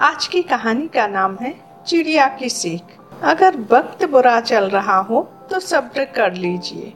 आज की कहानी का नाम है चिड़िया की सीख। अगर वक्त बुरा चल रहा हो तो सब्र कर लीजिए।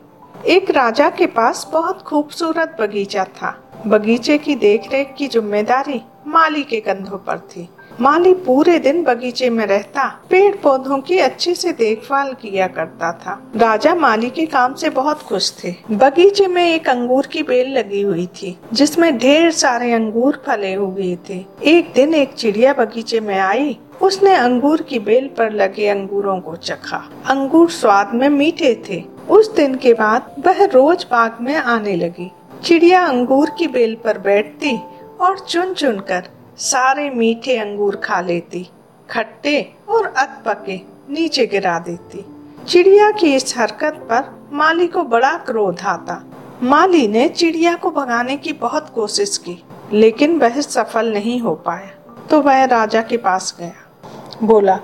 एक राजा के पास बहुत खूबसूरत बगीचा था। बगीचे की देखरेख की ज़िम्मेदारी माली के कंधों पर थी। माली पूरे दिन बगीचे में रहता पेड़ पौधों की अच्छे से देखभाल किया करता था। राजा माली के काम से बहुत खुश थे। बगीचे में एक अंगूर की बेल लगी हुई थी, जिसमें ढेर सारे अंगूर फले हुए थे। एक दिन एक चिड़िया बगीचे में आई, उसने अंगूर की बेल पर लगे अंगूरों को चखा। अंगूर स्वाद में मीठे थे। उस दिन के बाद वह रोज बाग में आने लगी। चिड़िया अंगूर की बेल पर बैठती और चुन चुन कर सारे मीठे अंगूर खा लेती, खट्टे और अधपके नीचे गिरा देती। चिड़िया की इस हरकत पर माली को बड़ा क्रोध आता। माली ने चिड़िया को भगाने की बहुत कोशिश की, लेकिन वह सफल नहीं हो पाया। तो वह राजा के पास गया। बोला,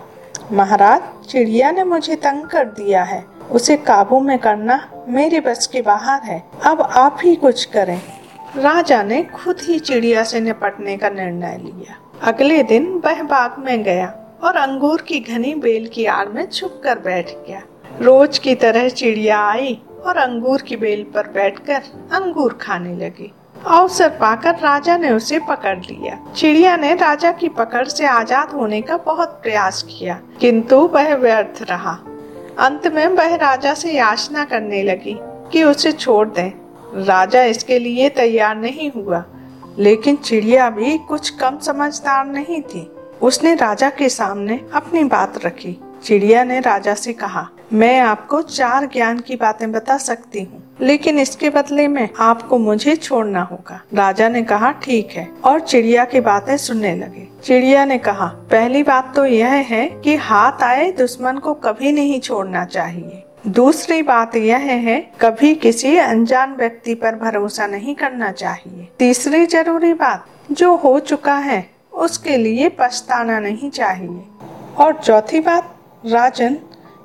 महाराज, चिड़िया ने मुझे तंग कर दिया है। उसे काबू में करना मेरे बस के बाहर है। अब आप ही कुछ करें। राजा ने खुद ही चिड़िया से निपटने का निर्णय लिया। अगले दिन वह बाग में गया और अंगूर की घनी बेल की आड़ में छुप कर बैठ गया। रोज की तरह चिड़िया आई और अंगूर की बेल पर बैठकर अंगूर खाने लगी। अवसर पाकर राजा ने उसे पकड़ लिया। चिड़िया ने राजा की पकड़ से आज़ाद होने का बहुत प्रयास किया, किंतु वह व्यर्थ रहा। अंत में वह राजा से याचना करने लगी कि उसे छोड़ दें। राजा इसके लिए तैयार नहीं हुआ, लेकिन चिड़िया भी कुछ कम समझदार नहीं थी। उसने राजा के सामने अपनी बात रखी। चिड़िया ने राजा से कहा, मैं आपको चार ज्ञान की बातें बता सकती हूँ, लेकिन इसके बदले में आपको मुझे छोड़ना होगा। राजा ने कहा, ठीक है। और चिड़िया की बातें सुनने लगे। चिड़िया ने कहा, पहली बात तो यह है कि हाथ आए दुश्मन को कभी नहीं छोड़ना चाहिए। दूसरी बात यह है, कभी किसी अनजान व्यक्ति पर भरोसा नहीं करना चाहिए। तीसरी ज़रूरी बात, जो हो चुका है, उसके लिए पछताना नहीं चाहिए। और चौथी बात, राजन,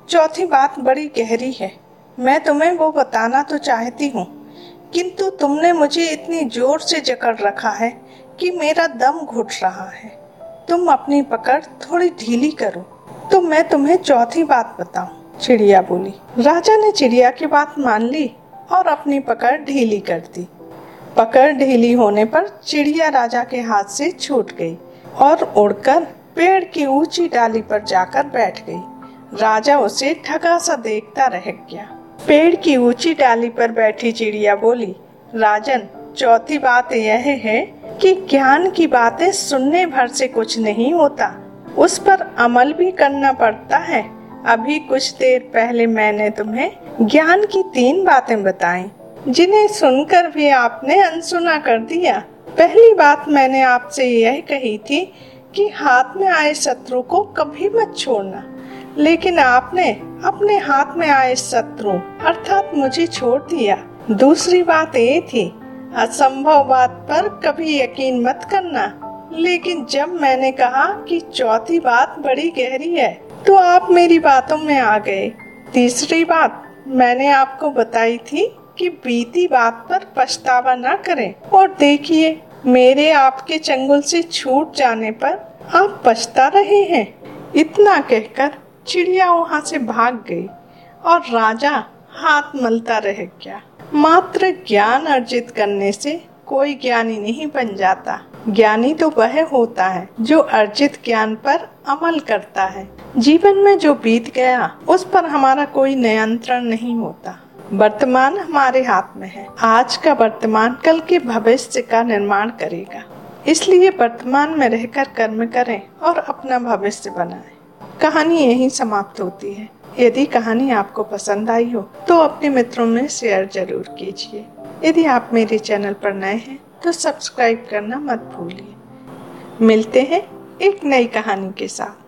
चौथी बात बड़ी गहरी है। मैं तुम्हें वो बताना तो चाहती हूँ, किंतु तुमने मुझे इतनी ज़ोर से जकड़ रखा है कि मेरा दम घुट रहा है। तुम अपनी पकड़ थोड़ी ढीली करो। तो मैं तुम्हें चौथी बात बताऊँ। चिड़िया बोली राजा ने चिड़िया की बात मान ली और अपनी पकड़ ढीली कर दी। पकड़ ढीली होने पर चिड़िया राजा के हाथ से छूट गई और उड़कर पेड़ की ऊँची डाली पर जाकर बैठ गई। राजा उसे ठगा सा देखता रह गया। पेड़ की ऊँची डाली पर बैठी चिड़िया बोली राजन, चौथी बात यह है कि ज्ञान की बातें सुनने भर से कुछ नहीं होता। उस पर अमल भी करना पड़ता है। अभी कुछ देर पहले मैंने तुम्हें ज्ञान की तीन बातें बताई, जिन्हें सुनकर भी आपने अनसुना कर दिया। पहली बात मैंने आपसे यह कही थी कि हाथ में आए शत्रु को कभी मत छोड़ना, लेकिन आपने अपने हाथ में आए शत्रु अर्थात मुझे छोड़ दिया। दूसरी बात ये थी, असंभव बात पर कभी यकीन मत करना, लेकिन जब मैंने कहा कि चौथी बात बड़ी गहरी है तो आप मेरी बातों में आ गए। तीसरी बात, मैंने आपको बताई थी कि बीती बात पर पछतावा ना करें। और देखिए, मेरे आपके चंगुल से छूट जाने पर आप पछता रहे हैं। इतना कहकर चिड़िया वहाँ से भाग गई और राजा हाथ मलता रह गया। मात्र ज्ञान अर्जित करने से कोई ज्ञानी नहीं बन जाता। ज्ञानी तो वह होता है जो अर्जित ज्ञान पर अमल करता है। जीवन में जो बीत गया, उस पर हमारा कोई नियंत्रण नहीं होता। वर्तमान हमारे हाथ में है। आज का वर्तमान कल के भविष्य का निर्माण करेगा। इसलिए वर्तमान में रहकर कर्म करें और अपना भविष्य बनाएँ। कहानी यही समाप्त होती है। यदि कहानी आपको पसंद आई हो तो अपने मित्रों में शेयर ज़रूर कीजिए। यदि आप मेरे चैनल पर नए हैं तो सब्सक्राइब करना मत भूलिए। मिलते हैं एक नई कहानी के साथ।